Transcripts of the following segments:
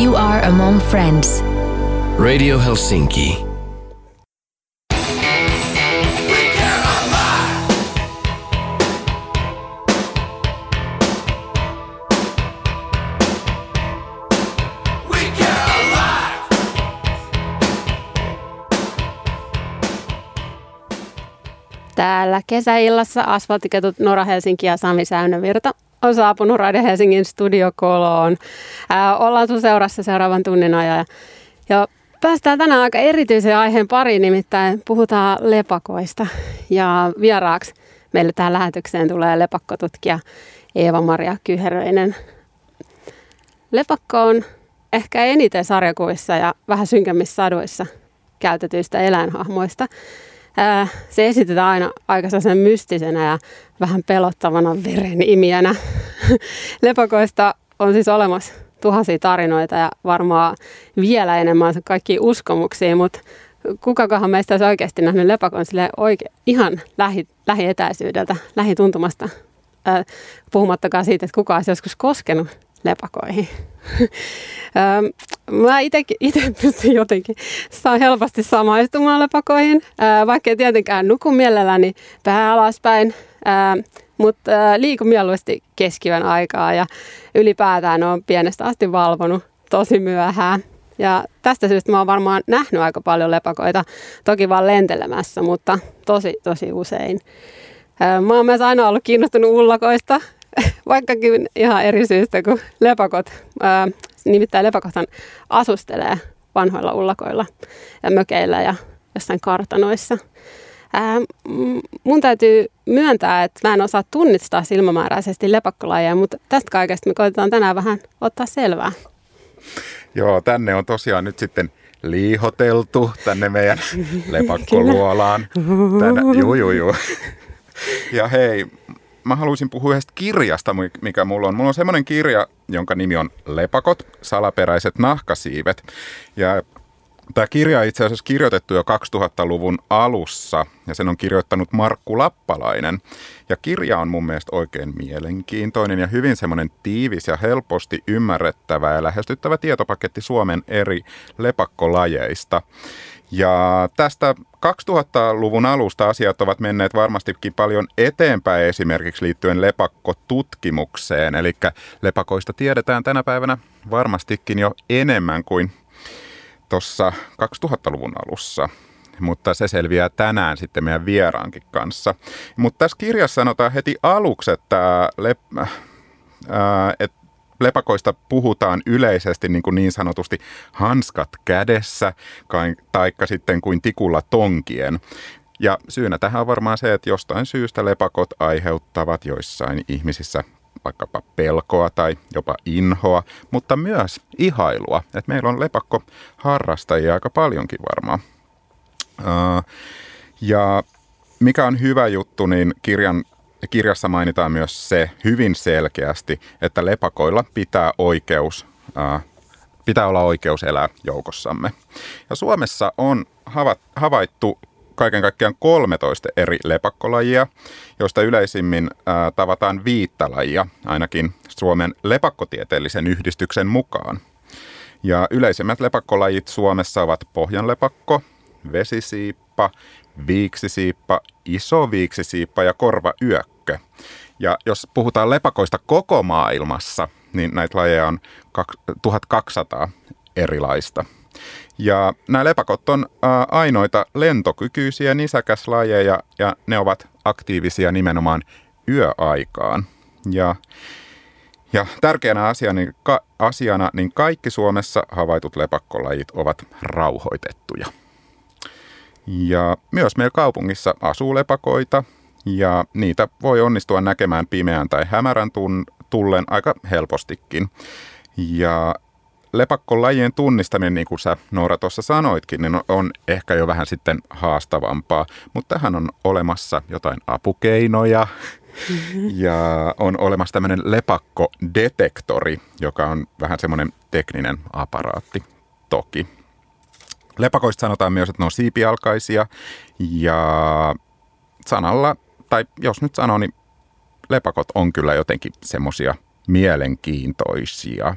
You are among friends. Radio Helsinki. Täällä kesäillassa asfalttiketut Nora Helsinki ja Sami Säynävirta on saapunut Radio Helsingin studiokoloon. Ää, ollaan sun seurassa seuraavan tunnin ajan. Ja, päästään tänään aika erityisen aiheen pariin, nimittäin puhutaan lepakoista. Ja vieraaksi meille tähän lähetykseen tulee lepakkotutkija Eeva-Maria Kyheröinen. Lepakko on ehkä eniten sarjakuvissa ja vähän synkemmissä saduissa käytetyistä eläinhahmoista. Se esitetään aina aika sen mystisenä ja vähän pelottavana verenimiänä. Lepakoista on siis olemassa tuhansia tarinoita ja varmaan vielä enemmän kaikki uskomuksia, mutta kukakohan meistä olisi oikeasti nähnyt lepakon sille oike, ihan lähi, lähietäisyydeltä, lähituntumasta, puhumattakaan siitä, että kuka olisi joskus koskenut lepakoihin. Mä itse pystyn jotenkin, saan helposti samaistumaan lepakoihin, vaikka ei tietenkään nuku mielelläni pää alaspäin, mutta liikun mieluusti keskivän aikaa ja ylipäätään on pienestä asti valvonut tosi myöhään. Ja tästä syystä mä oon varmaan nähnyt aika paljon lepakoita, toki vaan lentelemässä, mutta tosi tosi usein. Mä oon myös aina ollut kiinnostunut ullakoista, vaikkakin ihan eri syystä kuin lepakot. Ää, nimittäin lepakothan asustelee vanhoilla ullakoilla ja mökeillä ja jossain kartanoissa. Ää, mun täytyy myöntää, että mä en osaa tunnistaa silmämääräisesti lepakkolajeja, mutta tästä kaikesta me koitetaan tänään vähän ottaa selvää. Joo, tänne on tosiaan nyt sitten liihoteltu tänne meidän lepakkoluolaan. Tänne, juu, juu, juu. Ja hei, mä haluaisin puhua yhdestä kirjasta, mikä mulla on. Mulla on semmoinen kirja, jonka nimi on Lepakot, salaperäiset nahkasiivet. Ja Tämä kirja on itse asiassa kirjoitettu jo 2000-luvun alussa ja sen on kirjoittanut Markku Lappalainen. Ja kirja on mun mielestä oikein mielenkiintoinen ja hyvin semmoinen tiivis ja helposti ymmärrettävä ja lähestyttävä tietopaketti Suomen eri lepakkolajeista. Ja tästä 2000-luvun alusta asiat ovat menneet varmastikin paljon eteenpäin esimerkiksi liittyen lepakkotutkimukseen. Eli lepakoista tiedetään tänä päivänä varmastikin jo enemmän kuin tuossa 2000-luvun alussa mutta se selviää tänään sitten meidän vieraankin kanssa. Mutta tässä kirjassa sanotaan heti aluksi, että, lep- äh, että lepakoista puhutaan yleisesti niin, kuin niin sanotusti hanskat kädessä, taikka sitten kuin tikulla tonkien. Ja syynä tähän on varmaan se, että jostain syystä lepakot aiheuttavat joissain ihmisissä vaikkapa pelkoa tai jopa inhoa, mutta myös ihailua. Et meillä on lepakko harrastajia aika paljonkin varmaan. ja mikä on hyvä juttu, niin kirjan kirjassa mainitaan myös se hyvin selkeästi, että lepakoilla pitää oikeus, pitää olla oikeus elää joukossamme. Ja Suomessa on havaittu kaiken kaikkiaan 13 eri lepakkolajia, joista yleisimmin ää, tavataan viittä lajia, ainakin Suomen lepakkotieteellisen yhdistyksen mukaan. Ja yleisimmät lepakkolajit Suomessa ovat pohjanlepakko, vesisiippa, viiksisiippa, iso viiksisiippa ja korvayökkö. Ja jos puhutaan lepakoista koko maailmassa, niin näitä lajeja on 1200 erilaista. Ja nämä lepakot on ainoita lentokykyisiä nisäkäslajeja ja ne ovat aktiivisia nimenomaan yöaikaan. Ja, ja tärkeänä asiana, niin, ka, asiana, niin kaikki Suomessa havaitut lepakkolajit ovat rauhoitettuja. Ja myös meillä kaupungissa asuu lepakoita ja niitä voi onnistua näkemään pimeän tai hämärän tullen aika helpostikin. Ja lepakkolajien tunnistaminen, niin kuin sä Noora tuossa sanoitkin, niin on ehkä jo vähän sitten haastavampaa, mutta tähän on olemassa jotain apukeinoja, ja on olemassa tämmöinen lepakkodetektori, joka on vähän semmoinen tekninen aparaatti toki. Lepakoista sanotaan myös, että ne on siipialkaisia ja sanalla, tai jos nyt sanoo, niin lepakot on kyllä jotenkin semmoisia mielenkiintoisia.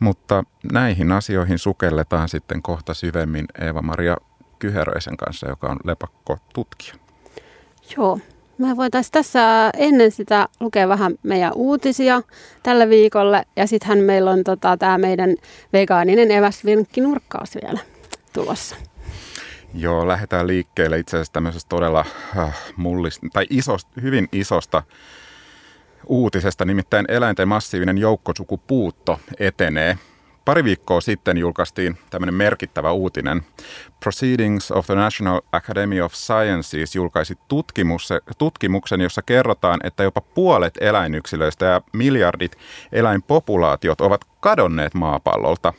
Mutta näihin asioihin sukelletaan sitten kohta syvemmin Eeva-Maria Kyheröisen kanssa, joka on lepakko-tutkija. Joo, me voitaisiin tässä ennen sitä lukea vähän meidän uutisia tällä viikolle. Ja sittenhän meillä on tota, tämä meidän vegaaninen eväsvinkkinurkkaus vielä tulossa. Joo, lähdetään liikkeelle itse asiassa tämmöisestä todella äh, mullista, tai isosta, hyvin isosta uutisesta, nimittäin eläinten massiivinen joukkosukupuutto etenee. Pari viikkoa sitten julkaistiin tämmöinen merkittävä uutinen. Proceedings of the National Academy of Sciences julkaisi tutkimuksen, jossa kerrotaan, että jopa puolet eläinyksilöistä ja miljardit eläinpopulaatiot ovat kadonneet maapallolta.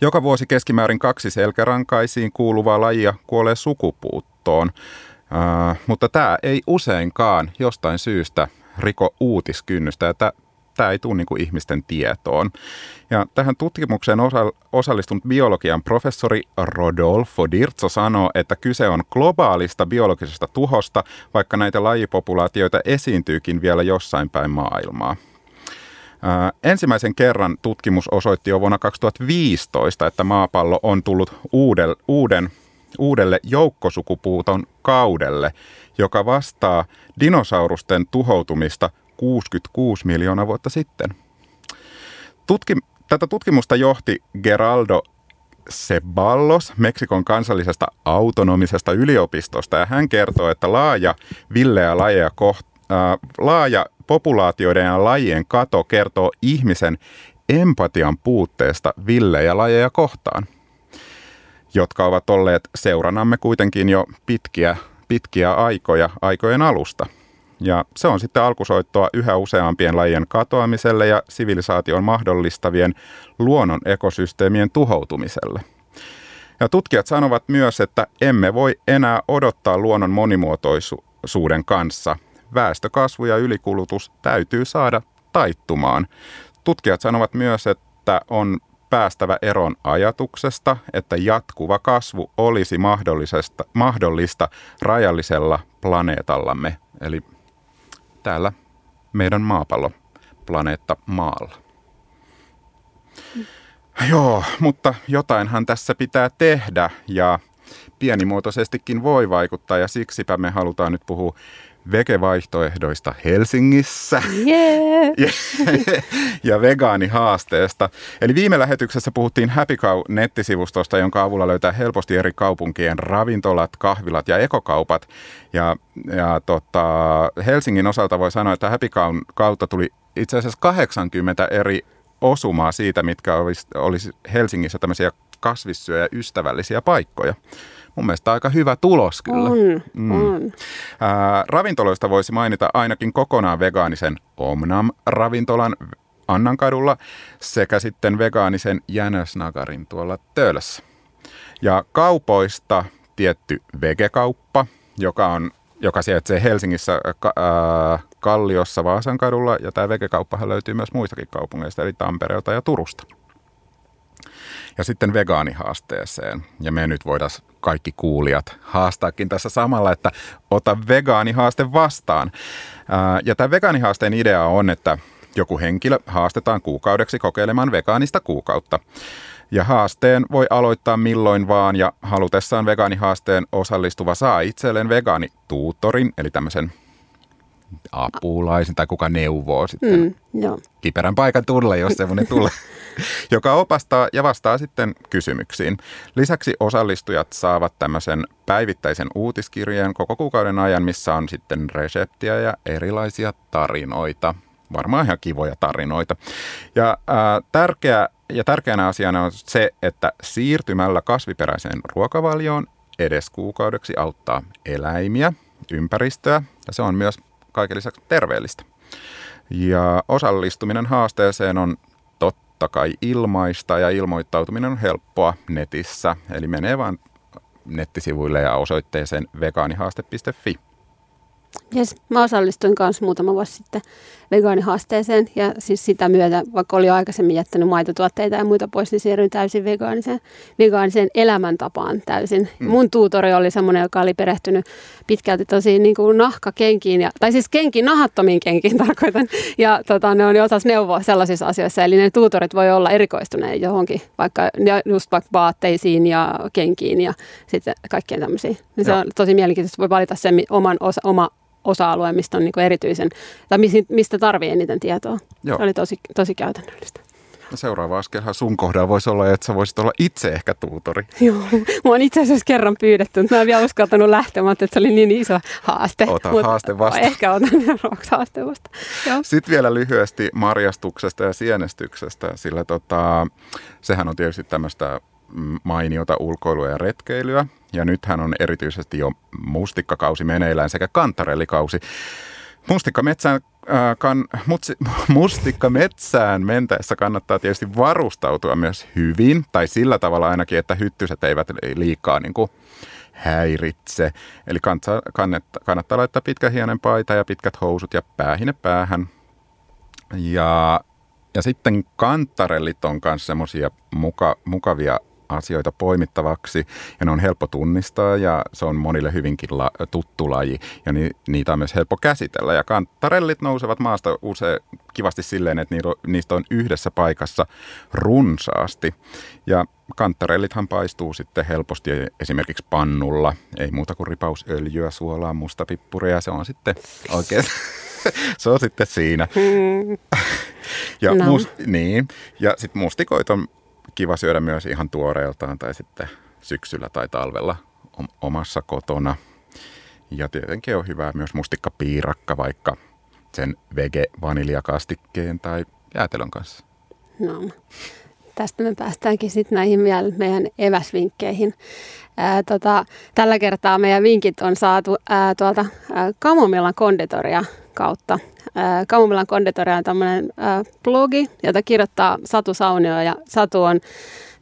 Joka vuosi keskimäärin kaksi selkärankaisiin kuuluvaa lajia kuolee sukupuuttoon, uh, mutta tämä ei useinkaan jostain syystä riko uutiskynnystä. Ja tämä ei tule niin kuin ihmisten tietoon. Ja tähän tutkimukseen osallistunut biologian professori Rodolfo Dirzo sanoo, että kyse on globaalista biologisesta tuhosta, vaikka näitä lajipopulaatioita esiintyykin vielä jossain päin maailmaa. Ensimmäisen kerran tutkimus osoitti jo vuonna 2015, että maapallo on tullut uudel, uuden, uudelle joukkosukupuuton kaudelle, joka vastaa dinosaurusten tuhoutumista 66 miljoonaa vuotta sitten. Tutki, tätä tutkimusta johti Geraldo Ceballos Meksikon kansallisesta autonomisesta yliopistosta ja hän kertoo, että laaja villeä lajeja koht, äh, laaja populaatioiden ja lajien kato kertoo ihmisen empatian puutteesta villejä lajeja kohtaan, jotka ovat olleet seuranamme kuitenkin jo pitkiä, pitkiä aikoja aikojen alusta – ja se on sitten alkusoittoa yhä useampien lajien katoamiselle ja sivilisaation mahdollistavien luonnon ekosysteemien tuhoutumiselle. Ja tutkijat sanovat myös, että emme voi enää odottaa luonnon monimuotoisuuden kanssa. Väestökasvu ja ylikulutus täytyy saada taittumaan. Tutkijat sanovat myös, että on päästävä eron ajatuksesta, että jatkuva kasvu olisi mahdollista rajallisella planeetallamme, eli täällä meidän maapallo, planeetta Maalla. Mm. Joo, mutta jotainhan tässä pitää tehdä ja pienimuotoisestikin voi vaikuttaa ja siksipä me halutaan nyt puhua vegevaihtoehdoista Helsingissä yeah. ja vegaanihaasteesta. Eli viime lähetyksessä puhuttiin Happy Cow-nettisivustosta, jonka avulla löytää helposti eri kaupunkien ravintolat, kahvilat ja ekokaupat. Ja, ja tota, Helsingin osalta voi sanoa, että Happy Cown kautta tuli itse asiassa 80 eri osumaa siitä, mitkä olisi, olisi Helsingissä tämmöisiä kasvissyöjä ystävällisiä paikkoja. Mun mielestä aika hyvä tulos kyllä. On, mm. on. Ää, ravintoloista voisi mainita ainakin kokonaan vegaanisen Omnam-ravintolan Annankadulla sekä sitten vegaanisen Jänösnagarin tuolla Töölössä. Ja kaupoista tietty vegekauppa, joka, on, joka sijaitsee Helsingissä ää, Kalliossa Vaasankadulla, ja tämä vegekauppahan löytyy myös muistakin kaupungeista, eli Tampereelta ja Turusta ja sitten vegaanihaasteeseen. Ja me nyt voidaan kaikki kuulijat haastaakin tässä samalla, että ota vegaanihaaste vastaan. Ja tämä vegaanihaasteen idea on, että joku henkilö haastetaan kuukaudeksi kokeilemaan vegaanista kuukautta. Ja haasteen voi aloittaa milloin vaan ja halutessaan vegaanihaasteen osallistuva saa itselleen vegaanituutorin, eli tämmöisen apulaisen tai kuka neuvoo sitten mm, joo. kiperän paikan tulla, jos semmoinen tulee, joka opastaa ja vastaa sitten kysymyksiin. Lisäksi osallistujat saavat tämmöisen päivittäisen uutiskirjeen koko kuukauden ajan, missä on sitten reseptiä ja erilaisia tarinoita. Varmaan ihan kivoja tarinoita. Ja ää, tärkeä, ja tärkeänä asiana on se, että siirtymällä kasviperäiseen ruokavalioon edes kuukaudeksi auttaa eläimiä, ympäristöä ja se on myös kaiken lisäksi terveellistä. Ja osallistuminen haasteeseen on totta kai ilmaista ja ilmoittautuminen on helppoa netissä. Eli menee vain nettisivuille ja osoitteeseen vegaanihaaste.fi. Jes, mä osallistuin kanssa muutama vuosi sitten vegaanihaasteeseen ja siis sitä myötä, vaikka oli aikaisemmin jättänyt maitotuotteita ja muita pois, niin siirryin täysin vegaaniseen, vegaaniseen elämäntapaan täysin. Mm. Mun tuutori oli semmoinen, joka oli perehtynyt pitkälti tosi niin kuin nahkakenkiin, ja, tai siis kenkiin, nahattomiin kenkiin tarkoitan, ja tota, ne on osas neuvoa sellaisissa asioissa, eli ne tuutorit voi olla erikoistuneen johonkin, vaikka just vaikka vaatteisiin ja kenkiin ja sitten kaikkeen tämmöisiin. Niin se on tosi mielenkiintoista, voi valita sen oman osa, oma osa-alue, mistä on niin kuin erityisen, tai mistä tarvii eniten tietoa. Joo. Se oli tosi, tosi käytännöllistä. No seuraava askelhan sun kohdalla voisi olla, että sä voisit olla itse ehkä tuutori. Joo, mä oon itse asiassa kerran pyydetty, mutta mä en vielä uskaltanut lähteä, että se oli niin iso haaste. Ota haaste vasta. Ehkä otan haaste vasta. Joo. Sitten vielä lyhyesti marjastuksesta ja sienestyksestä, sillä tota, sehän on tietysti tämmöistä mainiota ulkoilua ja retkeilyä. Ja nythän on erityisesti jo mustikkakausi meneillään sekä kantarellikausi. Mustikka metsään, äh, kan, mutsi, mustikka metsään mentäessä kannattaa tietysti varustautua myös hyvin, tai sillä tavalla ainakin, että hyttyset eivät liikaa niin kuin, häiritse. Eli kannattaa, kannattaa, kannattaa laittaa pitkä hienen paita ja pitkät housut ja päähine päähän. Ja, ja sitten kantarellit on myös semmoisia muka, mukavia asioita poimittavaksi ja ne on helppo tunnistaa ja se on monille hyvinkin la, tuttu laji ja ni, niitä on myös helppo käsitellä. Ja kantarellit nousevat maasta usein kivasti silleen, että niistä on yhdessä paikassa runsaasti. Ja kantarellithan paistuu sitten helposti esimerkiksi pannulla. Ei muuta kuin ripausöljyä, suolaa, mustapippuria. Se on sitten oikein, se on sitten siinä. Mm. ja, no. must, niin. ja sitten mustikoit on kiva syödä myös ihan tuoreeltaan tai sitten syksyllä tai talvella omassa kotona. Ja tietenkin on hyvä myös mustikkapiirakka vaikka sen vege-vaniljakastikkeen tai jäätelön kanssa. No, tästä me päästäänkin sitten näihin meidän eväsvinkkeihin. Ää, tota, tällä kertaa meidän vinkit on saatu ää, tuolta ää, Kamomillan konditoria kautta. Kamomillan konditoria on tämmöinen blogi, jota kirjoittaa Satu Saunio ja Satu on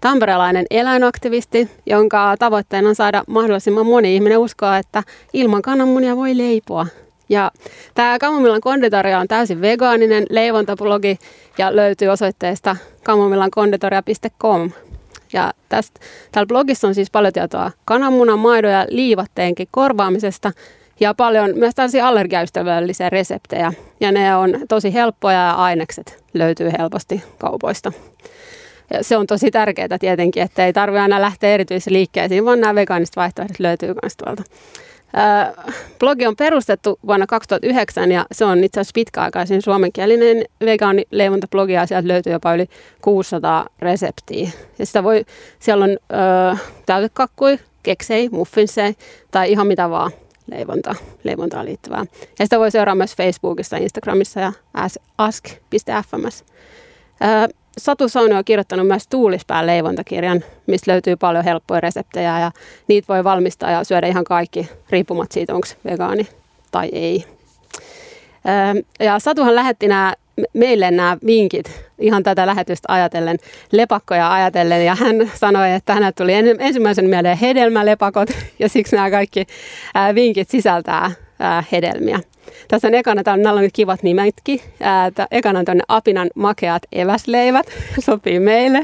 tamperelainen eläinaktivisti, jonka tavoitteena on saada mahdollisimman moni ihminen uskoa, että ilman kananmunia voi leipoa. Ja tämä Kamomillan konditoria on täysin vegaaninen leivontablogi ja löytyy osoitteesta kamomillankonditoria.com. Ja tästä, täällä blogissa on siis paljon tietoa kananmunan, maidon ja liivatteenkin korvaamisesta ja paljon myös tällaisia allergiaystävällisiä reseptejä. Ja ne on tosi helppoja ja ainekset löytyy helposti kaupoista. Ja se on tosi tärkeää tietenkin, että ei tarvitse aina lähteä erityisliikkeisiin, vaan nämä vegaaniset vaihtoehdot löytyy myös tuolta. blogi on perustettu vuonna 2009 ja se on itse asiassa pitkäaikaisin suomenkielinen vegaanileivontablogi ja sieltä löytyy jopa yli 600 reseptiä. Ja sitä voi, siellä on ö, täytekakkui, keksei, muffinsei tai ihan mitä vaan leivonta, leivontaan liittyvää. Ja sitä voi seurata myös Facebookissa, Instagramissa ja ask.fms. Satu Sauni on kirjoittanut myös Tuulispään leivontakirjan, mistä löytyy paljon helppoja reseptejä ja niitä voi valmistaa ja syödä ihan kaikki, riippumatta siitä, onko vegaani tai ei. Ja Satuhan lähetti nämä meille nämä vinkit ihan tätä lähetystä ajatellen, lepakkoja ajatellen. Ja hän sanoi, että hänelle tuli ensimmäisen mieleen hedelmälepakot ja siksi nämä kaikki vinkit sisältää hedelmiä. Tässä on ekana, täällä on nyt kivat nimetkin. Ää, ekana on apinan makeat eväsleivät, sopii meille,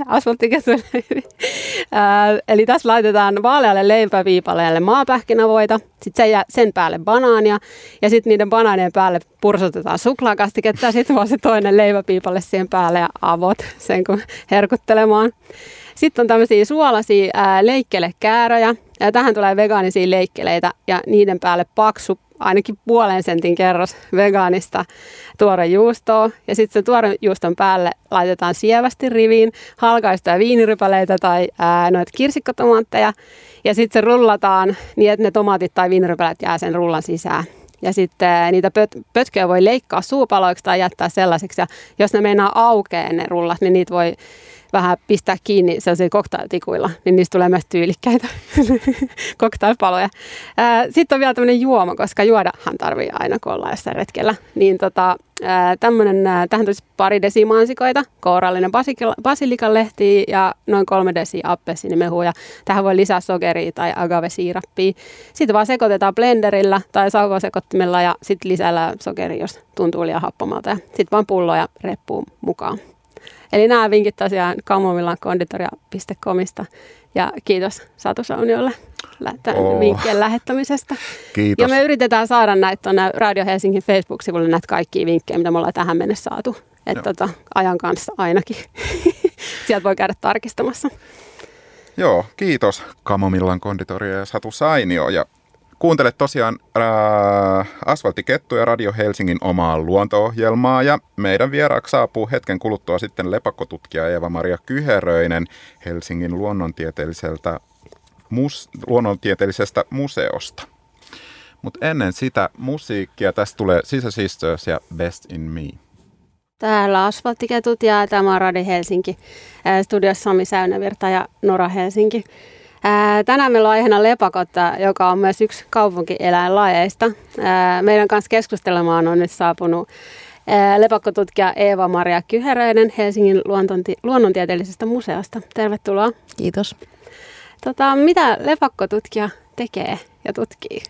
Eli tässä laitetaan vaalealle leipäviipaleelle maapähkinävoita, sitten sen, sen päälle banaania ja sitten niiden banaanien päälle pursutetaan suklaakastiketta ja sitten vaan se toinen leiväpiipalle siihen päälle ja avot sen kun herkuttelemaan. Sitten on tämmöisiä suolaisia ää, leikkelekääröjä. Ja tähän tulee vegaanisia leikkeleitä ja niiden päälle paksu ainakin puolen sentin kerros vegaanista tuorejuustoa. Ja sitten se tuorejuuston päälle laitetaan sievästi riviin halkaista viinirypäleitä tai ää, noita kirsikkotomaatteja. Ja sitten se rullataan niin, että ne tomaatit tai viinirypäleet jää sen rullan sisään. Ja sitten niitä pöt- pötköjä voi leikkaa suupaloiksi tai jättää sellaisiksi. Ja jos ne meinaa aukeen ne rullat, niin niitä voi vähän pistää kiinni sellaisilla cocktailtikuilla, niin niistä tulee myös tyylikkäitä cocktailpaloja. Sitten on vielä tämmöinen juoma, koska juodahan tarvii aina, kun ollaan jossain retkellä. Niin tota, tämmönen, tähän tulisi pari desi mansikoita, kourallinen basilikan lehti ja noin kolme desi appelsiinimehua. Tähän voi lisää sokeria tai agave-siirappia. Sitten vaan sekoitetaan blenderillä tai sauvasekottimella ja sitten lisällä sokeria, jos tuntuu liian happamalta. Sitten vaan pulloja reppuun mukaan. Eli nämä vinkit tosiaan kamomillanKonditoria.comista ja kiitos Satu Sauniolle oh. vinkkien lähettämisestä. Kiitos. Ja me yritetään saada näitä tuonne Radio Helsingin Facebook-sivulle näitä kaikkia vinkkejä, mitä me ollaan tähän mennessä saatu. Että tota, ajan kanssa ainakin. Sieltä voi käydä tarkistamassa. Joo, kiitos Kamomillan konditoria ja Satu Sainio. Ja Kuuntelet tosiaan äh, Asfaltikettu ja Radio Helsingin omaa luonto-ohjelmaa ja meidän vieraaksi saapuu hetken kuluttua sitten lepakkotutkija Eeva-Maria Kyheröinen Helsingin luonnontieteelliseltä mus, luonnontieteellisestä museosta. Mutta ennen sitä musiikkia, tästä tulee Sisa Sisters ja Best in Me. Täällä Asfaltiketut ja tämä on Radio Helsinki. Studiossa Sami Säynävirta ja Nora Helsinki. Tänään meillä on aiheena lepakotta, joka on myös yksi kaupunkieläinlajeista. Meidän kanssa keskustelemaan on nyt saapunut lepakkotutkija Eeva-Maria Kyheröinen Helsingin luonnontieteellisestä museosta. Tervetuloa. Kiitos. Tota, mitä lepakkotutkija tekee ja tutkii?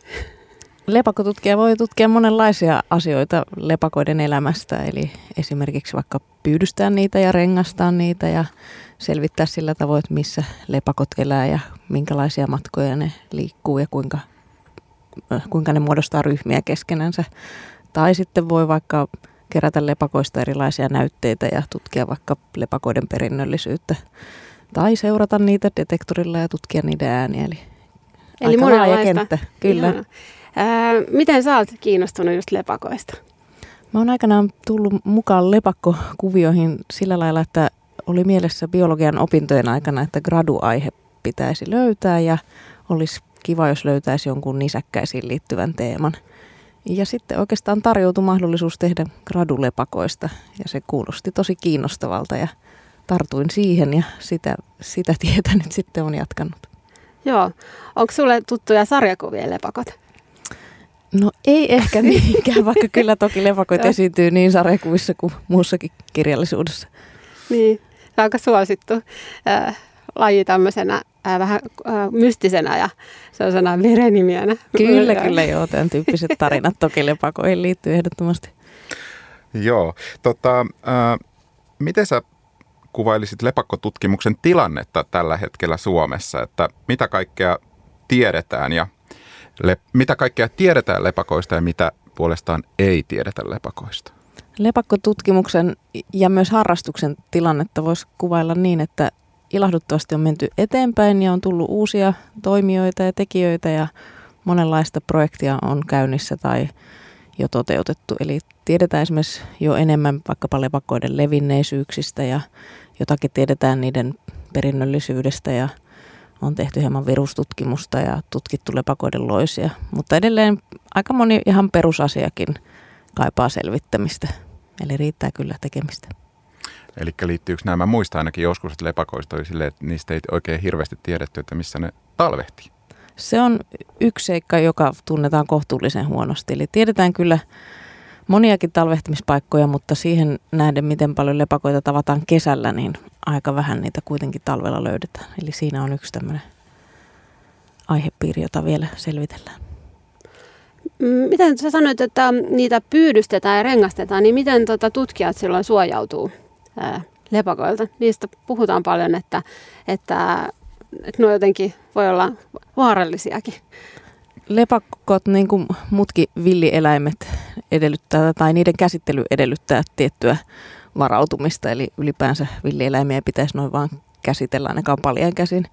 Lepakkotutkija voi tutkia monenlaisia asioita lepakoiden elämästä, eli esimerkiksi vaikka pyydystää niitä ja rengastaa niitä ja selvittää sillä tavoin, että missä lepakot elää ja minkälaisia matkoja ne liikkuu ja kuinka, kuinka ne muodostaa ryhmiä keskenänsä. Tai sitten voi vaikka kerätä lepakoista erilaisia näytteitä ja tutkia vaikka lepakoiden perinnöllisyyttä. Tai seurata niitä detektorilla ja tutkia niiden ääniä. Eli, Eli monenlaista. Kenttä. Kyllä. Ää, miten sä oot kiinnostunut just lepakoista? Mä oon aikanaan tullut mukaan lepakkokuvioihin sillä lailla, että oli mielessä biologian opintojen aikana, että graduaihe pitäisi löytää ja olisi kiva, jos löytäisi jonkun nisäkkäisiin liittyvän teeman. Ja sitten oikeastaan tarjoutui mahdollisuus tehdä gradulepakoista ja se kuulosti tosi kiinnostavalta ja tartuin siihen ja sitä, sitä tietä nyt sitten on jatkanut. Joo. Onko sulle tuttuja sarjakuvien lepakot? No ei ehkä niinkään, vaikka kyllä toki lepakoita esiintyy niin sarjakuvissa kuin muussakin kirjallisuudessa. Niin aika suosittu äh, laji tämmöisenä äh, vähän äh, mystisenä ja sellaisena verenimienä. Kyllä, kyllä joo. Tämän tyyppiset tarinat toki lepakoihin liittyy ehdottomasti. Joo. Tota, äh, miten sä kuvailisit lepakkotutkimuksen tilannetta tällä hetkellä Suomessa? Että mitä kaikkea tiedetään ja le, mitä kaikkea tiedetään lepakoista ja mitä puolestaan ei tiedetä lepakoista? Lepakkotutkimuksen ja myös harrastuksen tilannetta voisi kuvailla niin, että ilahduttavasti on menty eteenpäin ja on tullut uusia toimijoita ja tekijöitä ja monenlaista projektia on käynnissä tai jo toteutettu. Eli tiedetään esimerkiksi jo enemmän vaikkapa lepakoiden levinneisyyksistä ja jotakin tiedetään niiden perinnöllisyydestä ja on tehty hieman virustutkimusta ja tutkittu lepakoiden loisia. Mutta edelleen aika moni ihan perusasiakin kaipaa selvittämistä. Eli riittää kyllä tekemistä. Eli liittyykö nämä, muista ainakin joskus, että lepakoista oli silleen, että niistä ei oikein hirveästi tiedetty, että missä ne talvehtii. Se on yksi seikka, joka tunnetaan kohtuullisen huonosti. Eli tiedetään kyllä moniakin talvehtimispaikkoja, mutta siihen nähden, miten paljon lepakoita tavataan kesällä, niin aika vähän niitä kuitenkin talvella löydetään. Eli siinä on yksi tämmöinen aihepiiri, jota vielä selvitellään. Miten sä sanoit, että niitä pyydystetään ja rengastetaan, niin miten tota tutkijat silloin suojautuu ää, lepakoilta? Niistä puhutaan paljon, että, että, että nuo jotenkin voi olla vaarallisiakin. Lepakot, niin kuin muutkin villieläimet, edellyttää, tai niiden käsittely edellyttää tiettyä varautumista, eli ylipäänsä villieläimiä pitäisi noin vaan käsitellä ainakaan paljon käsin.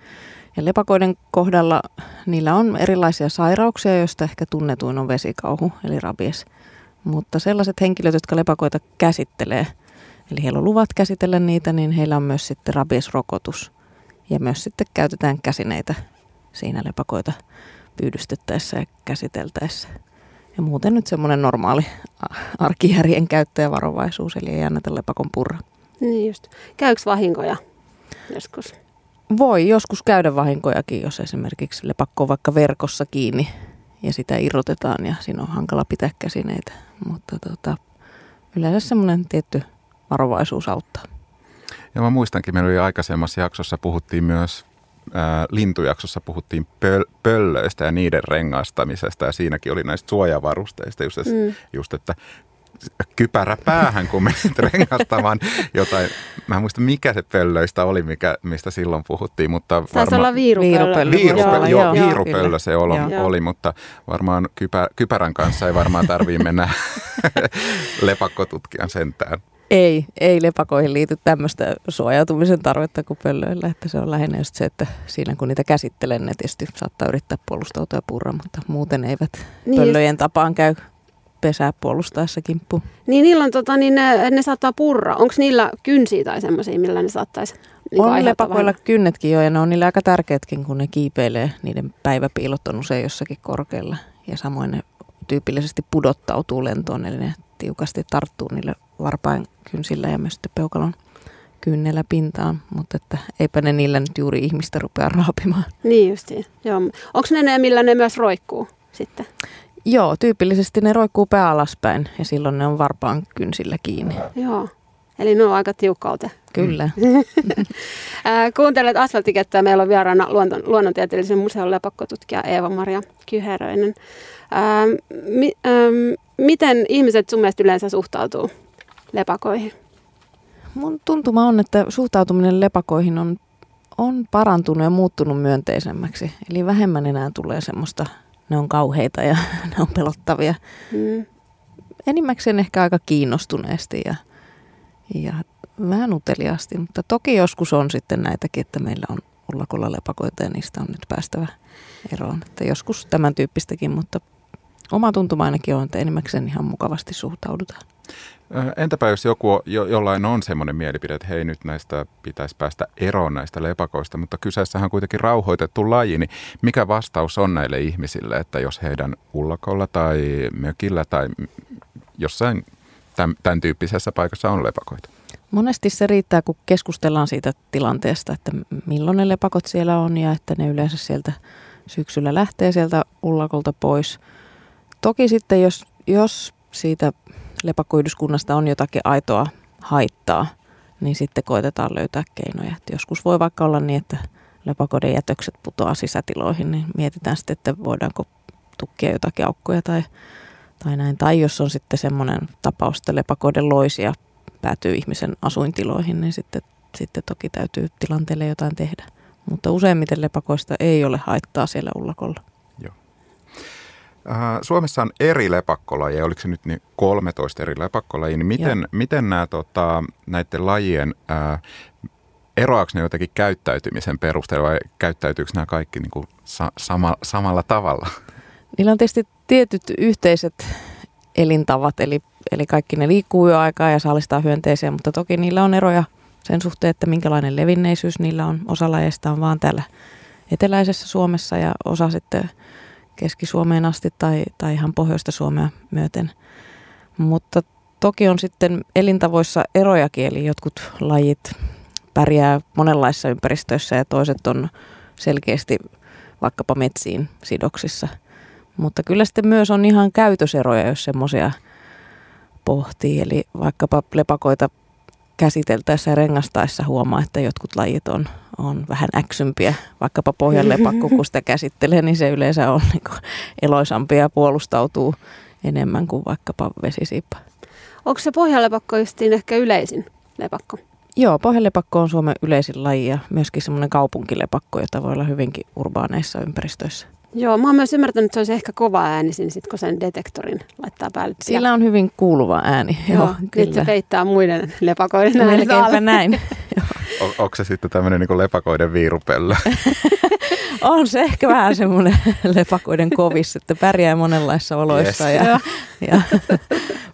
Ja lepakoiden kohdalla niillä on erilaisia sairauksia, joista ehkä tunnetuin on vesikauhu, eli rabies. Mutta sellaiset henkilöt, jotka lepakoita käsittelee, eli heillä on luvat käsitellä niitä, niin heillä on myös sitten rabiesrokotus. Ja myös sitten käytetään käsineitä siinä lepakoita pyydystettäessä ja käsiteltäessä. Ja muuten nyt semmoinen normaali arkijärjen käyttö ja varovaisuus, eli ei anneta lepakon purra. Niin just. Käykö vahinkoja joskus? Voi joskus käydä vahinkojakin, jos esimerkiksi lepakko on vaikka verkossa kiinni ja sitä irrotetaan ja siinä on hankala pitää käsineitä. Mutta tota, yleensä semmoinen tietty varovaisuus auttaa. Ja mä muistankin, meillä oli aikaisemmassa jaksossa puhuttiin myös lintujaksossa puhuttiin pöl- pöllöistä ja niiden rengastamisesta ja siinäkin oli näistä suojavarusteista just, mm. just että kypärä päähän, kun menit rengastamaan jotain. Mä en muista, mikä se pöllöistä oli, mikä, mistä silloin puhuttiin, mutta Saisi olla viirupöllö. Viirupöllö, joo, joo, viirupöllö se oli, oli, mutta varmaan kypä, kypärän kanssa ei varmaan tarvii mennä lepakkotutkijan sentään. Ei, ei lepakoihin liity tämmöistä suojautumisen tarvetta kuin pöllöillä, että se on lähinnä just se, että siinä kun niitä käsittelen, ne tietysti saattaa yrittää puolustautua ja purra, mutta muuten eivät niin pöllöjen tapaan käy pesää puolustaessa kimppu. Niin niillä on, tota, niin ne, ne saattaa purra. Onko niillä kynsiä tai semmoisia, millä ne saattaisi niin On lepakoilla kynnetkin jo ja ne on niillä aika tärkeätkin, kun ne kiipeilee. Niiden päiväpiilot on usein jossakin korkealla ja samoin ne tyypillisesti pudottautuu lentoon, eli ne tiukasti tarttuu niille varpain kynsillä ja myös peukalon kynnellä pintaan, mutta että eipä ne niillä nyt juuri ihmistä rupea raapimaan. Niin justiin, joo. Onko ne ne, millä ne myös roikkuu sitten? Joo, tyypillisesti ne roikkuu pää alaspäin ja silloin ne on varpaan kynsillä kiinni. Joo, eli ne on aika tiukkaute. Kyllä. Kuuntelet asfaltikettä. Meillä on vieraana luonton, luonnontieteellisen museon lepakkotutkija Eeva-Maria Kyheröinen. Ää, mi, ää, miten ihmiset sun mielestä yleensä suhtautuu lepakoihin? Mun tuntuma on, että suhtautuminen lepakoihin on, on parantunut ja muuttunut myönteisemmäksi. Eli vähemmän enää tulee semmoista, ne on kauheita ja ne on pelottavia. Mm. Enimmäkseen ehkä aika kiinnostuneesti ja, ja vähän uteliaasti, mutta toki joskus on sitten näitäkin, että meillä on ullakolla lepakoita ja niistä on nyt päästävä eroon. Että joskus tämän tyyppistäkin, mutta oma tuntuma ainakin on, että enimmäkseen ihan mukavasti suhtaudutaan. Entäpä jos joku jo, jollain on semmoinen mielipide, että hei nyt näistä pitäisi päästä eroon näistä lepakoista, mutta kyseessähän on kuitenkin rauhoitettu laji, niin mikä vastaus on näille ihmisille, että jos heidän ullakolla tai mökillä tai jossain tämän, tämän tyyppisessä paikassa on lepakoita? Monesti se riittää, kun keskustellaan siitä tilanteesta, että milloin ne lepakot siellä on ja että ne yleensä sieltä syksyllä lähtee sieltä ullakolta pois. Toki sitten, jos, jos siitä lepakkoyhdyskunnasta on jotakin aitoa haittaa, niin sitten koitetaan löytää keinoja. Et joskus voi vaikka olla niin, että lepakoiden jätökset putoaa sisätiloihin, niin mietitään sitten, että voidaanko tukkia jotakin aukkoja tai, tai näin. Tai jos on sitten semmoinen tapaus, että lepakoiden loisia päätyy ihmisen asuintiloihin, niin sitten, sitten toki täytyy tilanteelle jotain tehdä. Mutta useimmiten lepakoista ei ole haittaa siellä ullakolla. Äh, Suomessa on eri lepakkolajeja, oliko se nyt niin 13 eri lepakkolajia, niin miten, miten nämä, tota, näiden lajien, äh, eroaako ne jotenkin käyttäytymisen perusteella vai käyttäytyykö nämä kaikki niin kuin sa- sama, samalla tavalla? Niillä on tietysti tietyt yhteiset elintavat, eli, eli kaikki ne liikkuu jo aikaa ja saalistaa hyönteisiä, mutta toki niillä on eroja sen suhteen, että minkälainen levinneisyys niillä on. Osa lajeista on vaan täällä eteläisessä Suomessa ja osa sitten Keski-Suomeen asti tai, tai ihan pohjoista Suomea myöten. Mutta toki on sitten elintavoissa erojakin, eli jotkut lajit pärjää monenlaisissa ympäristöissä ja toiset on selkeästi vaikkapa metsiin sidoksissa – mutta kyllä sitten myös on ihan käytöseroja, jos semmoisia pohtii. Eli vaikkapa lepakoita käsiteltäessä ja rengastaessa huomaa, että jotkut lajit on, on vähän äksympiä. Vaikkapa pohjanlepakko, kun sitä käsittelee, niin se yleensä on niin eloisampi ja puolustautuu enemmän kuin vaikkapa vesisiippa. Onko se pohjanlepakko justiin ehkä yleisin lepakko? Joo, pohjanlepakko on Suomen yleisin laji ja myöskin semmoinen kaupunkilepakko, jota voi olla hyvinkin urbaaneissa ympäristöissä. Joo, mä oon myös ymmärtänyt, että se olisi ehkä kova äänisin, sit kun sen detektorin laittaa päälle. Sillä on hyvin kuuluva ääni. Joo, Joo kyllä. se peittää muiden lepakoiden Melkeinpä näin. on, onko se sitten tämmöinen niin lepakoiden viirupöllö? on se ehkä vähän semmoinen lepakoiden kovis, että pärjää monenlaissa oloissa yes. ja, ja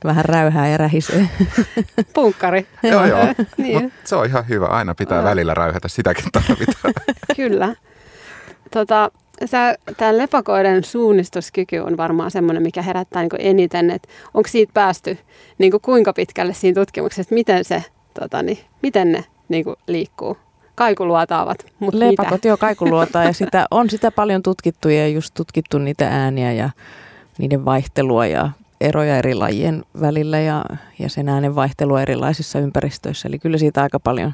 vähän räyhää ja rähisee. Punkkari. joo, joo. niin. Mut se on ihan hyvä. Aina pitää välillä räyhätä, sitäkin tarvitaan. Kyllä. Tota, tämä lepakoiden suunnistuskyky on varmaan semmoinen, mikä herättää niin eniten, että onko siitä päästy niin kuinka pitkälle siinä tutkimuksessa, miten, se, tota, niin, miten ne niin liikkuu kaikuluotaavat. Mutta Lepakot, joo, kaikuluotaa ja sitä, on sitä paljon tutkittu ja just tutkittu niitä ääniä ja niiden vaihtelua ja eroja eri lajien välillä ja, ja sen äänen vaihtelua erilaisissa ympäristöissä. Eli kyllä siitä aika paljon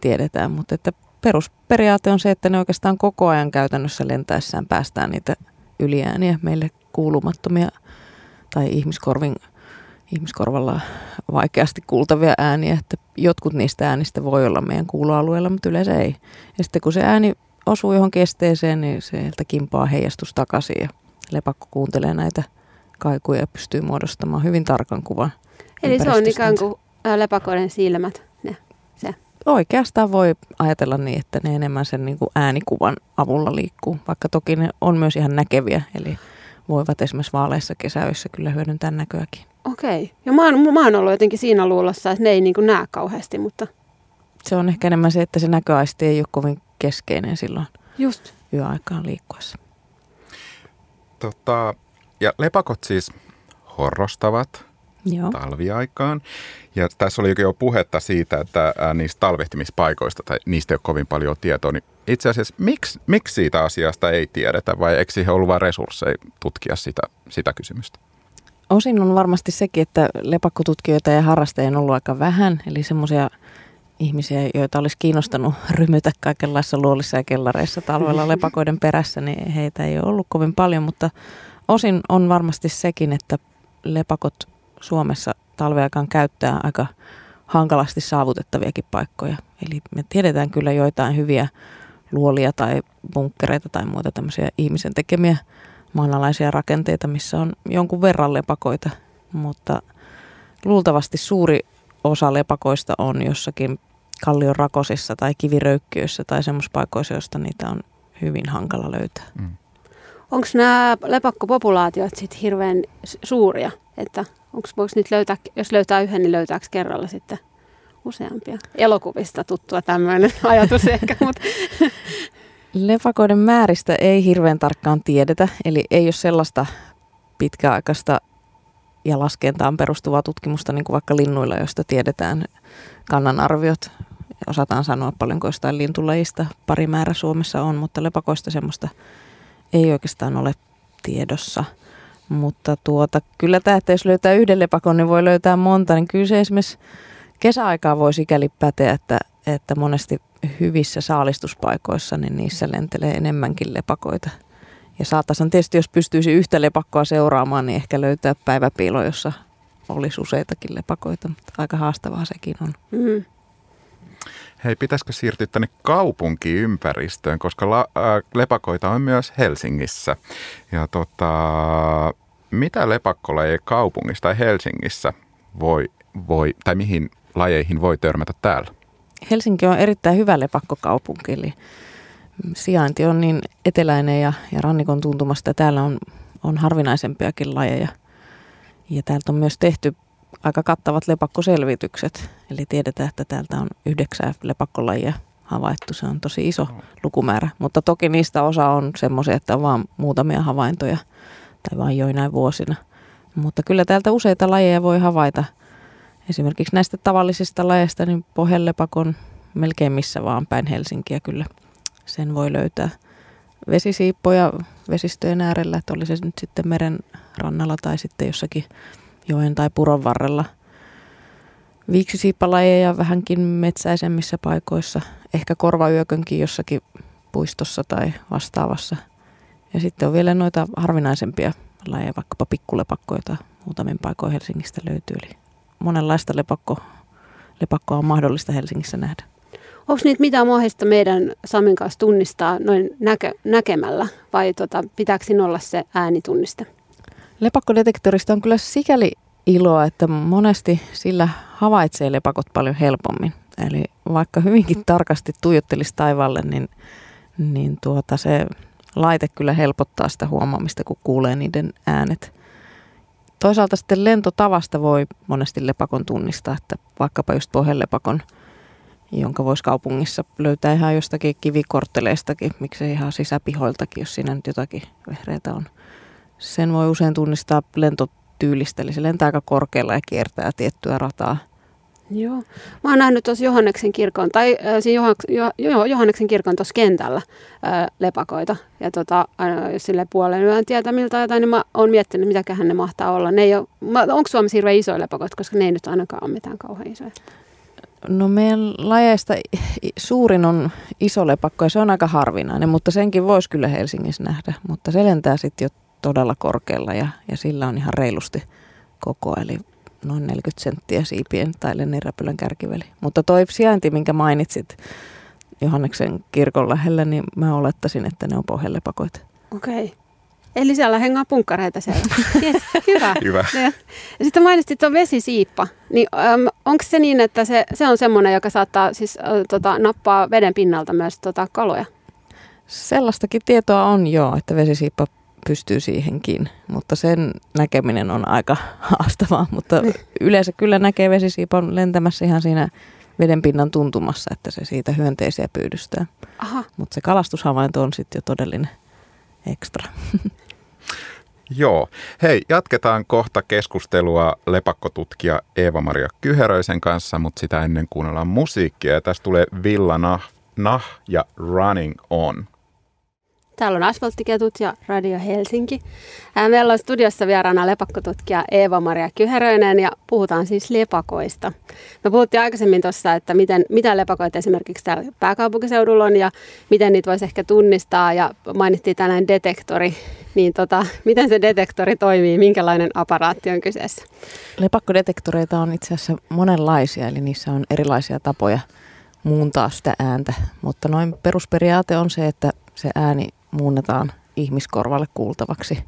tiedetään, mutta että perusperiaate on se, että ne oikeastaan koko ajan käytännössä lentäessään päästään niitä yliääniä meille kuulumattomia tai ihmiskorvin, ihmiskorvalla vaikeasti kuultavia ääniä, että jotkut niistä äänistä voi olla meidän kuuloalueella, mutta yleensä ei. Ja sitten kun se ääni osuu johonkin esteeseen, niin sieltä kimpaa heijastus takaisin ja lepakko kuuntelee näitä kaikuja ja pystyy muodostamaan hyvin tarkan kuvan. Eli se on ikään kuin lepakoiden silmät. Ne, se. Oikeastaan voi ajatella niin, että ne enemmän sen niin kuin äänikuvan avulla liikkuu, vaikka toki ne on myös ihan näkeviä, eli voivat esimerkiksi vaaleissa kesäöissä kyllä hyödyntää näköäkin. Okei. Ja mä oon, mä oon ollut jotenkin siinä luulossa, että ne ei niin kuin näe kauheasti, mutta... Se on ehkä enemmän se, että se näköaisti ei ole kovin keskeinen silloin Just. yöaikaan liikkuessa. Tota, ja lepakot siis horrostavat Joo. talviaikaan. Ja tässä oli jo puhetta siitä, että niistä talvehtimispaikoista tai niistä ei ole kovin paljon tietoa. Niin itse asiassa miksi, miksi siitä asiasta ei tiedetä vai eikö siihen ollut vain resursseja tutkia sitä, sitä kysymystä? Osin on varmasti sekin, että lepakkotutkijoita ja harrastajia on ollut aika vähän. Eli semmoisia ihmisiä, joita olisi kiinnostanut rymytä kaikenlaisissa luolissa ja kellareissa talvella lepakoiden perässä, niin heitä ei ole ollut kovin paljon, mutta osin on varmasti sekin, että lepakot Suomessa talveaikaan käyttää aika hankalasti saavutettaviakin paikkoja. Eli me tiedetään kyllä joitain hyviä luolia tai bunkkereita tai muita tämmöisiä ihmisen tekemiä maanalaisia rakenteita, missä on jonkun verran lepakoita, mutta luultavasti suuri osa lepakoista on jossakin kallion rakosissa tai kiviröykkiöissä tai semmoisissa paikoissa, joista niitä on hyvin hankala löytää. Mm. Onko nämä lepakkopopulaatiot sitten hirveän suuria? Että onko, voiko nyt löytää, jos löytää yhden, niin löytääkö kerralla sitten useampia? Elokuvista tuttua tämmöinen ajatus ehkä, mutta... Lepakoiden määristä ei hirveän tarkkaan tiedetä, eli ei ole sellaista pitkäaikaista ja laskentaan perustuvaa tutkimusta, niin kuin vaikka linnuilla, josta tiedetään kannanarviot. Osataan sanoa paljonko jostain lintulajista pari määrä Suomessa on, mutta lepakoista semmoista ei oikeastaan ole tiedossa. Mutta tuota, kyllä tämä, että jos löytää yhden lepakon, niin voi löytää monta, niin kyllä se esimerkiksi kesäaikaa voi sikäli päteä, että, että monesti hyvissä saalistuspaikoissa, niin niissä lentelee enemmänkin lepakoita. Ja saataisiin tietysti, jos pystyisi yhtä lepakkoa seuraamaan, niin ehkä löytää päiväpiilo, jossa olisi useitakin lepakoita, mutta aika haastavaa sekin on. Mm. Hei, pitäisikö siirtyä tänne kaupunkiympäristöön, koska la, äh, lepakoita on myös Helsingissä. Ja tota, mitä lepakkolajia kaupungissa tai Helsingissä voi, voi, tai mihin lajeihin voi törmätä täällä? Helsinki on erittäin hyvä lepakkokaupunki, eli sijainti on niin eteläinen ja, ja rannikon tuntumasta. Täällä on, on harvinaisempiakin lajeja. Ja täältä on myös tehty aika kattavat lepakkoselvitykset. Eli tiedetään, että täältä on yhdeksää lepakkolajia havaittu. Se on tosi iso lukumäärä. Mutta toki niistä osa on semmoisia, että on vain muutamia havaintoja tai vain joinain vuosina. Mutta kyllä täältä useita lajeja voi havaita. Esimerkiksi näistä tavallisista lajeista, niin pohjellepakon melkein missä vaan päin Helsinkiä kyllä sen voi löytää. Vesisiippoja vesistöjen äärellä, että oli se nyt sitten meren rannalla tai sitten jossakin joen tai puron varrella. Viiksisiippalajeja vähänkin metsäisemmissä paikoissa, ehkä korvayökönkin jossakin puistossa tai vastaavassa. Ja sitten on vielä noita harvinaisempia lajeja, vaikkapa pikkulepakkoita muutamin paikoin Helsingistä löytyy. Eli monenlaista lepakko, lepakkoa on mahdollista Helsingissä nähdä. Onko niitä mitään mahdollista meidän Samin kanssa tunnistaa noin näkö, näkemällä vai tota, pitääkö olla se äänitunniste? Lepakkodetektorista on kyllä sikäli iloa, että monesti sillä havaitsee lepakot paljon helpommin. Eli vaikka hyvinkin tarkasti tuijottelisi taivaalle, niin, niin tuota se laite kyllä helpottaa sitä huomaamista, kun kuulee niiden äänet. Toisaalta sitten lentotavasta voi monesti lepakon tunnistaa, että vaikkapa just pohjellepakon, jonka voisi kaupungissa löytää ihan jostakin kivikortteleistakin, miksei ihan sisäpihoiltakin, jos siinä nyt jotakin vehreitä on. Sen voi usein tunnistaa lentotyylistä, eli se lentää aika korkealla ja kiertää tiettyä rataa. Joo. Mä oon nähnyt tuossa Johanneksen kirkon, tai äh, siinä Joh- jo, Johanneksen kirkon tuossa kentällä äh, lepakoita. Ja tota, aina jos sille puolen yön tietää miltä jotain, niin mä oon miettinyt, mitäköhän ne mahtaa olla. Ne ei ole, onko Suomessa hirveän isoja lepakoita, koska ne ei nyt ainakaan ole mitään kauhean isoja. No meidän lajeista suurin on iso lepakko ja se on aika harvinainen, mutta senkin voisi kyllä Helsingissä nähdä. Mutta se lentää sitten jo todella korkealla ja, ja sillä on ihan reilusti koko, eli noin 40 senttiä siipien tai lenniräpylän kärkiväli. Mutta toi sijainti, minkä mainitsit Johanneksen kirkon lähellä, niin mä olettaisin, että ne on pohjalepakoita. Okei. Okay. Eli siellä hengaa punkkareita siellä. Yes, hyvä. hyvä. Ja sitten mainitsit tuon vesisiippa. Niin, äm, onko se niin, että se, se on semmoinen, joka saattaa siis äh, tota, nappaa veden pinnalta myös tota, kaloja? Sellaistakin tietoa on jo, että vesisiippa pystyy siihenkin, mutta sen näkeminen on aika haastavaa. Mutta niin. yleensä kyllä näkee vesisiipon lentämässä ihan siinä vedenpinnan tuntumassa, että se siitä hyönteisiä pyydystää. Mutta se kalastushavainto on sitten jo todellinen ekstra. Joo. Hei, jatketaan kohta keskustelua lepakkotutkija Eeva-Maria Kyheröisen kanssa, mutta sitä ennen kuunnellaan musiikkia. Ja tästä tulee Villa Nah, nah ja Running On. Täällä on Asfalttiketut ja Radio Helsinki. Meillä on studiossa vieraana lepakkotutkija Eeva-Maria Kyheröinen ja puhutaan siis lepakoista. Me puhuttiin aikaisemmin tuossa, että miten, mitä lepakoita esimerkiksi täällä pääkaupunkiseudulla on ja miten niitä voisi ehkä tunnistaa ja mainittiin tällainen detektori. Niin tota, miten se detektori toimii, minkälainen aparaatti on kyseessä? Lepakkodetektoreita on itse asiassa monenlaisia, eli niissä on erilaisia tapoja muuntaa sitä ääntä, mutta noin perusperiaate on se, että se ääni muunnetaan ihmiskorvalle kuultavaksi.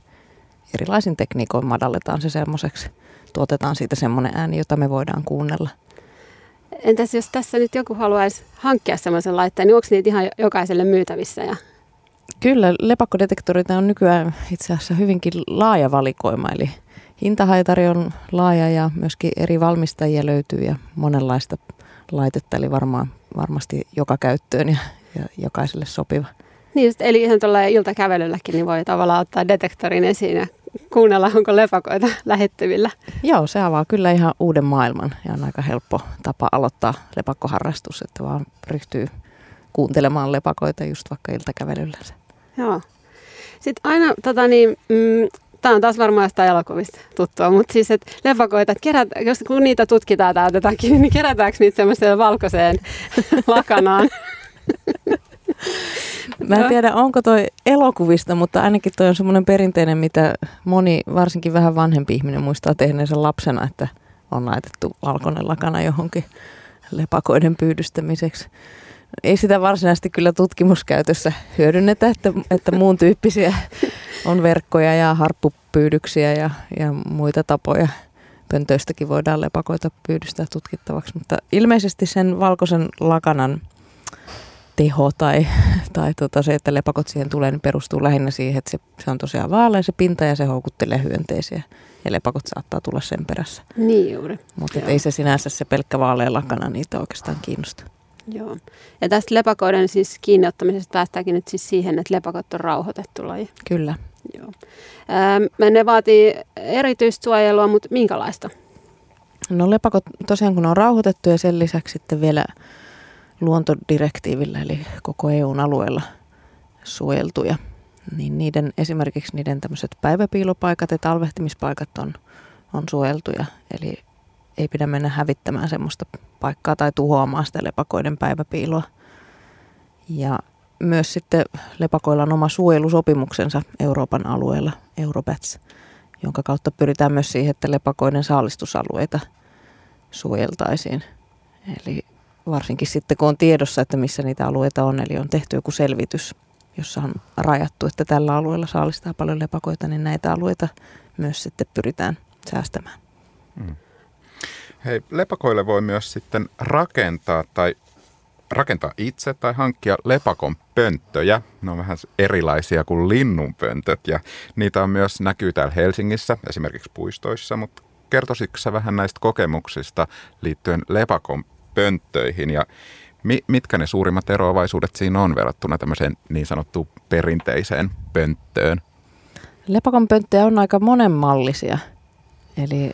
Erilaisin tekniikoin madalletaan se semmoiseksi. Tuotetaan siitä semmoinen ääni, jota me voidaan kuunnella. Entäs jos tässä nyt joku haluaisi hankkia semmoisen laitteen, niin onko niitä ihan jokaiselle myytävissä? Ja... Kyllä, lepakkodetektoreita on nykyään itse asiassa hyvinkin laaja valikoima, eli hintahaitari on laaja ja myöskin eri valmistajia löytyy ja monenlaista laitetta, eli varmaan, varmasti joka käyttöön ja, ja jokaiselle sopiva. Niin eli ihan tuolla iltakävelylläkin niin voi tavallaan ottaa detektorin esiin ja kuunnella, onko lepakoita lähettyvillä. Joo, se avaa kyllä ihan uuden maailman ja on aika helppo tapa aloittaa lepakkoharrastus, että vaan ryhtyy kuuntelemaan lepakoita just vaikka iltakävelyllä. Joo. Sitten aina, tota niin, mm, tämä on taas varmaan jostain elokuvista tuttua, mutta siis, että lepakoita, että kerät, jos kun niitä tutkitaan tai kiinni, niin kerätäänkö niitä semmoiseen valkoiseen lakanaan? Mä en tiedä, onko toi elokuvista, mutta ainakin toi on semmoinen perinteinen, mitä moni, varsinkin vähän vanhempi ihminen muistaa tehneensä lapsena, että on laitettu valkoinen lakana johonkin lepakoiden pyydystämiseksi. Ei sitä varsinaisesti kyllä tutkimuskäytössä hyödynnetä, että, että muun tyyppisiä on verkkoja ja harppupyydyksiä ja, ja muita tapoja. Pöntöistäkin voidaan lepakoita pyydystää tutkittavaksi, mutta ilmeisesti sen valkoisen lakanan teho tai, tai tota se, että lepakot siihen tulee, niin perustuu lähinnä siihen, että se, se on tosiaan vaalea se pinta ja se houkuttelee hyönteisiä. Ja lepakot saattaa tulla sen perässä. Niin juuri. Mutta ei se sinänsä se pelkkä vaalea lakana niitä oikeastaan kiinnosta. Joo. Ja tästä lepakoiden siis kiinniottamisesta päästäänkin nyt siis siihen, että lepakot on rauhoitettu laji. Kyllä. Joo. Ähm, ne vaatii erityistä suojelua, mutta minkälaista? No lepakot tosiaan kun on rauhoitettu ja sen lisäksi sitten vielä luontodirektiivillä, eli koko EUn alueella suojeltuja, niin niiden, esimerkiksi niiden tämmöiset päiväpiilopaikat ja talvehtimispaikat on, on suojeltuja. Eli ei pidä mennä hävittämään semmoista paikkaa tai tuhoamaan sitä lepakoiden päiväpiiloa. Ja myös sitten lepakoilla on oma suojelusopimuksensa Euroopan alueella, Eurobats, jonka kautta pyritään myös siihen, että lepakoiden saalistusalueita suojeltaisiin. Eli varsinkin sitten kun on tiedossa, että missä niitä alueita on, eli on tehty joku selvitys, jossa on rajattu, että tällä alueella saalistaa paljon lepakoita, niin näitä alueita myös sitten pyritään säästämään. Hmm. Hei, lepakoille voi myös sitten rakentaa tai rakentaa itse tai hankkia lepakon pönttöjä. Ne on vähän erilaisia kuin linnunpöntöt ja niitä on myös näkyy täällä Helsingissä, esimerkiksi puistoissa, mutta kertoisitko vähän näistä kokemuksista liittyen lepakon pönttöihin. Ja mi- mitkä ne suurimmat eroavaisuudet siinä on verrattuna tämmöiseen niin sanottuun perinteiseen pönttöön? Lepakon pönttöjä on aika monenmallisia, eli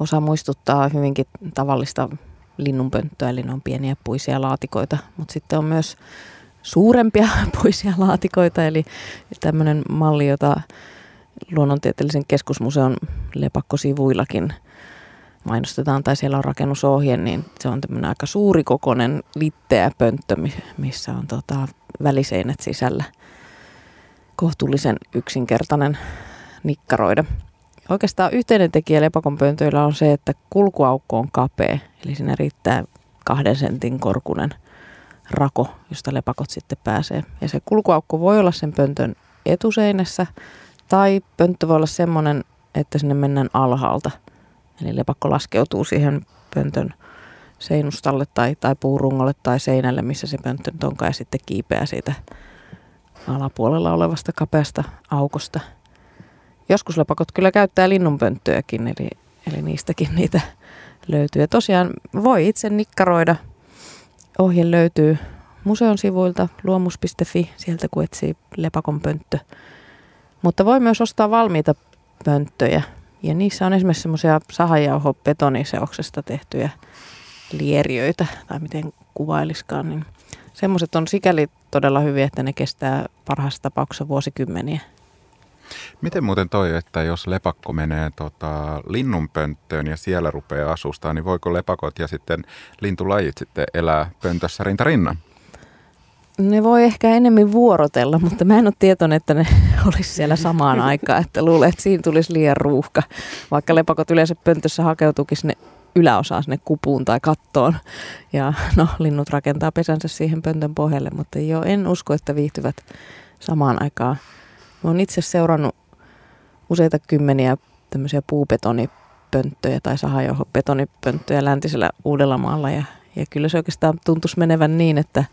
osa muistuttaa hyvinkin tavallista linnunpönttöä, eli ne on pieniä puisia laatikoita, mutta sitten on myös suurempia puisia laatikoita, eli tämmöinen malli, jota luonnontieteellisen keskusmuseon lepakkosivuillakin mainostetaan tai siellä on rakennusohje, niin se on tämmöinen aika suurikokoinen litteä pönttö, missä on tota väliseinät sisällä. Kohtuullisen yksinkertainen nikkaroida. Oikeastaan yhteinen tekijä lepakon pöntöillä on se, että kulkuaukko on kapea, eli siinä riittää kahden sentin korkunen rako, josta lepakot sitten pääsee. Ja se kulkuaukko voi olla sen pöntön etuseinässä, tai pönttö voi olla semmoinen, että sinne mennään alhaalta. Eli lepakko laskeutuu siihen pöntön seinustalle tai, tai puurungolle tai seinälle, missä se pönttö onkaan ja sitten kiipeää siitä alapuolella olevasta kapeasta aukosta. Joskus lepakot kyllä käyttää linnunpönttöjäkin, eli, eli niistäkin niitä löytyy. Ja tosiaan voi itse nikkaroida. Ohje löytyy museon sivuilta luomus.fi, sieltä kun etsii lepakon pönttö. Mutta voi myös ostaa valmiita pönttöjä. Ja niissä on esimerkiksi semmoisia sahajauho betoniseoksesta tehtyjä lieriöitä, tai miten kuvailiskaan, niin semmoiset on sikäli todella hyviä, että ne kestää parhaassa tapauksessa vuosikymmeniä. Miten muuten toi, että jos lepakko menee tota, linnunpönttöön ja siellä rupeaa asustaa, niin voiko lepakot ja sitten lintulajit sitten elää pöntössä rinta rinnan? Ne voi ehkä enemmän vuorotella, mutta mä en ole tietoinen, että ne olisi siellä samaan aikaan. Että luulen, että siinä tulisi liian ruuhka. Vaikka lepakot yleensä pöntössä hakeutuukin sinne yläosaan sinne kupuun tai kattoon. Ja no, linnut rakentaa pesänsä siihen pöntön pohjalle, mutta joo, en usko, että viihtyvät samaan aikaan. Mä oon itse seurannut useita kymmeniä tämmöisiä puubetonipönttöjä tai sahajauhobetonipönttöjä läntisellä Uudellamaalla ja, ja kyllä se oikeastaan tuntuisi menevän niin, että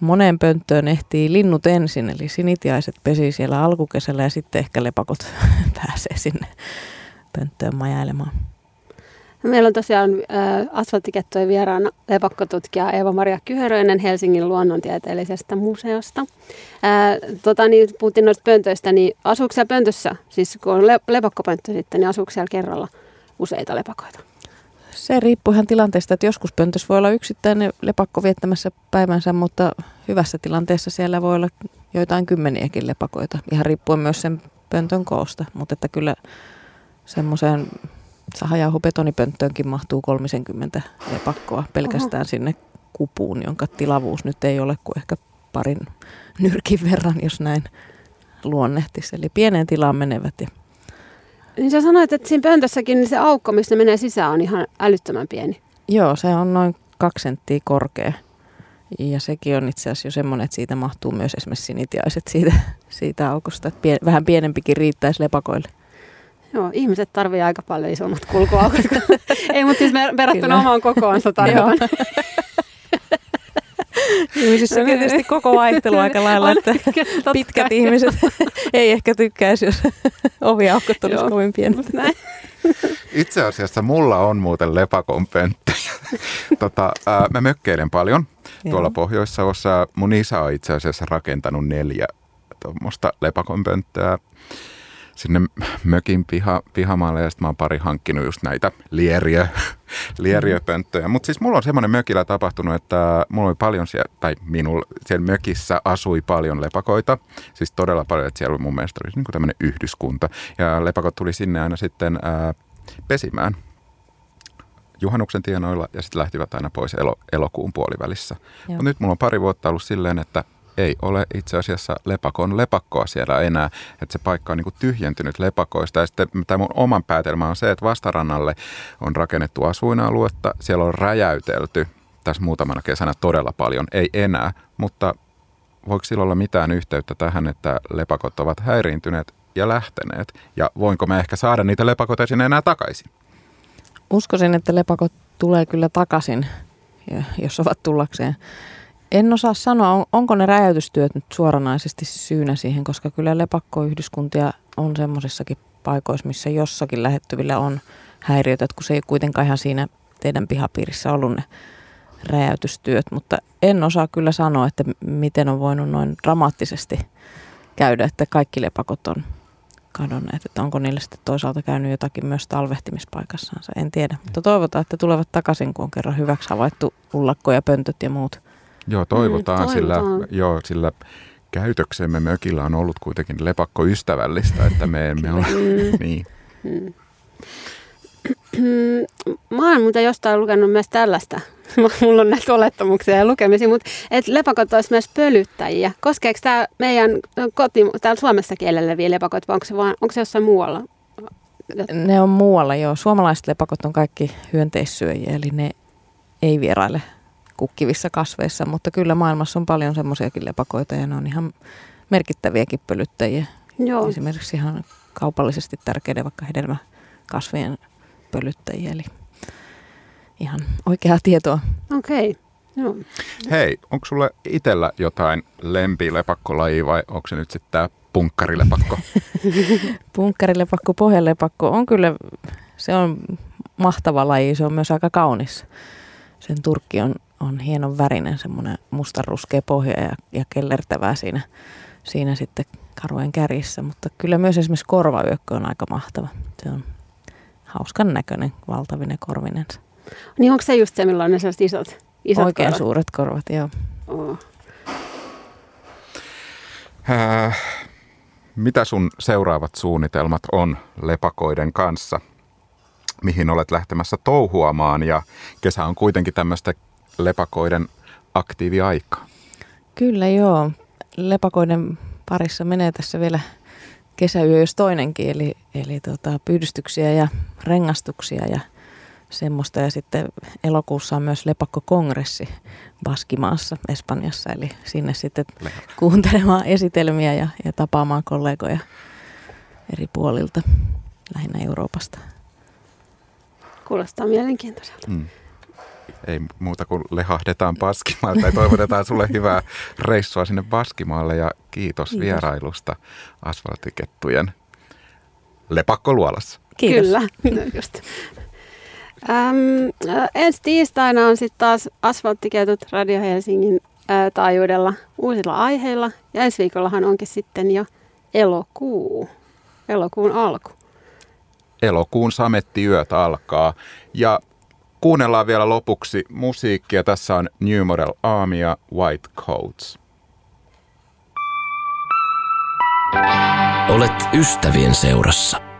moneen pönttöön ehtii linnut ensin, eli sinitiaiset pesi siellä alkukesällä ja sitten ehkä lepakot pääsee sinne pönttöön majailemaan. Meillä on tosiaan äh, asfalttikettojen vieraana lepakkotutkija Eeva-Maria Kyhöröinen Helsingin luonnontieteellisestä museosta. Äh, tota, niin, puhuttiin noista pöntöistä, niin asuuko siellä pöntössä, siis kun on le- lepakkopönttö sitten, niin asuuko siellä kerralla useita lepakoita? Se riippuu ihan tilanteesta, että joskus pöntössä voi olla yksittäinen lepakko viettämässä päivänsä, mutta hyvässä tilanteessa siellä voi olla joitain kymmeniäkin lepakoita, ihan riippuen myös sen pöntön koosta, mutta että kyllä semmoiseen sahajauhobetonipönttöönkin mahtuu 30 lepakkoa pelkästään Oho. sinne kupuun, jonka tilavuus nyt ei ole kuin ehkä parin nyrkin verran, jos näin luonnehtisi. Eli pieneen tilaan menevät. Ja niin sä sanoit, että siinä pöntössäkin niin se aukko, missä menee sisään, on ihan älyttömän pieni. Joo, se on noin kaksi senttiä korkea. Ja sekin on itse asiassa jo semmoinen, että siitä mahtuu myös esimerkiksi sinitiaiset siitä, siitä aukosta. Että pien, vähän pienempikin riittäisi lepakoille. Joo, ihmiset tarvii aika paljon isommat kulkuaukot. Ei, mutta siis verrattuna omaan kokoonsa tarjoan. Ihmisissä on tietysti koko vaihtelu aika lailla, että pitkät ihmiset ei ehkä tykkäisi, jos oviaukot tulisi kovin pienet. Itse asiassa mulla on muuten lepakon pönttejä. tota, ää, mä mökkeilen paljon tuolla Pohjois-Savossa. Mun isä on itse asiassa rakentanut neljä tuommoista lepakon pönttöä sinne mökin piha, pihamaalle ja sitten mä oon pari hankkinut just näitä lieriä, lieriöpönttöjä. Mutta siis mulla on semmoinen mökillä tapahtunut, että mulla oli paljon siellä, tai minulla siellä mökissä asui paljon lepakoita. Siis todella paljon, että siellä mun mielestä oli niin tämmöinen yhdyskunta. Ja lepakot tuli sinne aina sitten ää, pesimään juhannuksen tienoilla ja sitten lähtivät aina pois elo, elokuun puolivälissä. Mutta nyt mulla on pari vuotta ollut silleen, että ei ole itse asiassa lepakon lepakkoa siellä enää, että se paikka on niin kuin tyhjentynyt lepakoista. Ja sitten tämä mun oman päätelmä on se, että vastarannalle on rakennettu asuinaluetta, siellä on räjäytelty tässä muutamana kesänä todella paljon, ei enää, mutta voiko sillä olla mitään yhteyttä tähän, että lepakot ovat häiriintyneet ja lähteneet, ja voinko me ehkä saada niitä lepakoita sinne enää takaisin? Uskoisin, että lepakot tulee kyllä takaisin, jos ovat tullakseen. En osaa sanoa, onko ne räjäytystyöt nyt suoranaisesti syynä siihen, koska kyllä lepakkoyhdyskuntia on semmoisissakin paikoissa, missä jossakin lähettyvillä on häiriötä, kun se ei kuitenkaan ihan siinä teidän pihapiirissä ollut ne räjäytystyöt, mutta en osaa kyllä sanoa, että miten on voinut noin dramaattisesti käydä, että kaikki lepakot on kadonneet. Että onko niille sitten toisaalta käynyt jotakin myös talvehtimispaikassansa, en tiedä. Mutta toivotaan, että tulevat takaisin, kun on kerran hyväksi havaittu ullakko ja pöntöt ja muut. Joo, toivotaan, Mm, sillä, toivotaan. joo, sillä käytöksemme mökillä on ollut kuitenkin lepakkoystävällistä, että me emme ole, niin. Mä oon muuten jostain lukenut myös tällaista. Mulla on näitä olettamuksia ja lukemisia, mutta että lepakot olisi myös pölyttäjiä. Koskeeko tämä meidän koti, täällä Suomessa kielellä lepakot vai onko se, vaan, onko se jossain muualla? Ne on muualla jo. Suomalaiset lepakot on kaikki hyönteissyöjiä, eli ne ei vieraile kukkivissa kasveissa, mutta kyllä maailmassa on paljon semmoisiakin lepakoita ja ne on ihan merkittäviäkin pölyttäjiä. Joo. Esimerkiksi ihan kaupallisesti tärkeiden vaikka hedelmäkasvien pölyttäjiä, eli ihan oikeaa tietoa. Okei. Okay. Joo. Hei, onko sulle itsellä jotain lempilepakkolajia vai onko se nyt sitten tämä punkkarilepakko? Punkkarilepakko, pohjalepakko on kyllä, se on mahtava laji, se on myös aika kaunis. Sen turkki on, on hienon värinen, semmoinen mustanruskea pohja ja, ja kellertävää siinä, siinä sitten karujen kärjissä. Mutta kyllä myös esimerkiksi korvayökkö on aika mahtava. Se on hauskan näköinen, valtavinen korvinensa. Niin onko se just se, milloin ne sellaiset isot, isot Oikein korvat? suuret korvat, joo. Oh. Äh, mitä sun seuraavat suunnitelmat on lepakoiden kanssa? Mihin olet lähtemässä touhuamaan ja kesä on kuitenkin tämmöistä lepakoiden aktiiviaikaa. Kyllä joo. Lepakoiden parissa menee tässä vielä kesäyö jos toinenkin, eli, eli tota, pyydystyksiä ja rengastuksia ja semmoista. Ja sitten elokuussa on myös lepakkokongressi Baskimaassa Espanjassa, eli sinne sitten kuuntelemaan esitelmiä ja, ja tapaamaan kollegoja eri puolilta, lähinnä Euroopasta. Kuulostaa mielenkiintoiselta. Mm. Ei muuta kuin lehahdetaan Baskimaalta ja toivotetaan sulle hyvää reissua sinne Baskimaalle ja kiitos, Kiitos. vierailusta asfaltikettujen lepakkoluolassa. Kiitos. Kyllä, no just. Öm, ensi tiistaina on sitten taas asfalttiketut Radio Helsingin ö, taajuudella uusilla aiheilla. Ja ensi viikollahan onkin sitten jo elokuu, elokuun alku. Elokuun samettiyöt alkaa ja kuunnellaan vielä lopuksi musiikkia. Tässä on New Model Army ja White Coats. Olet ystävien seurassa.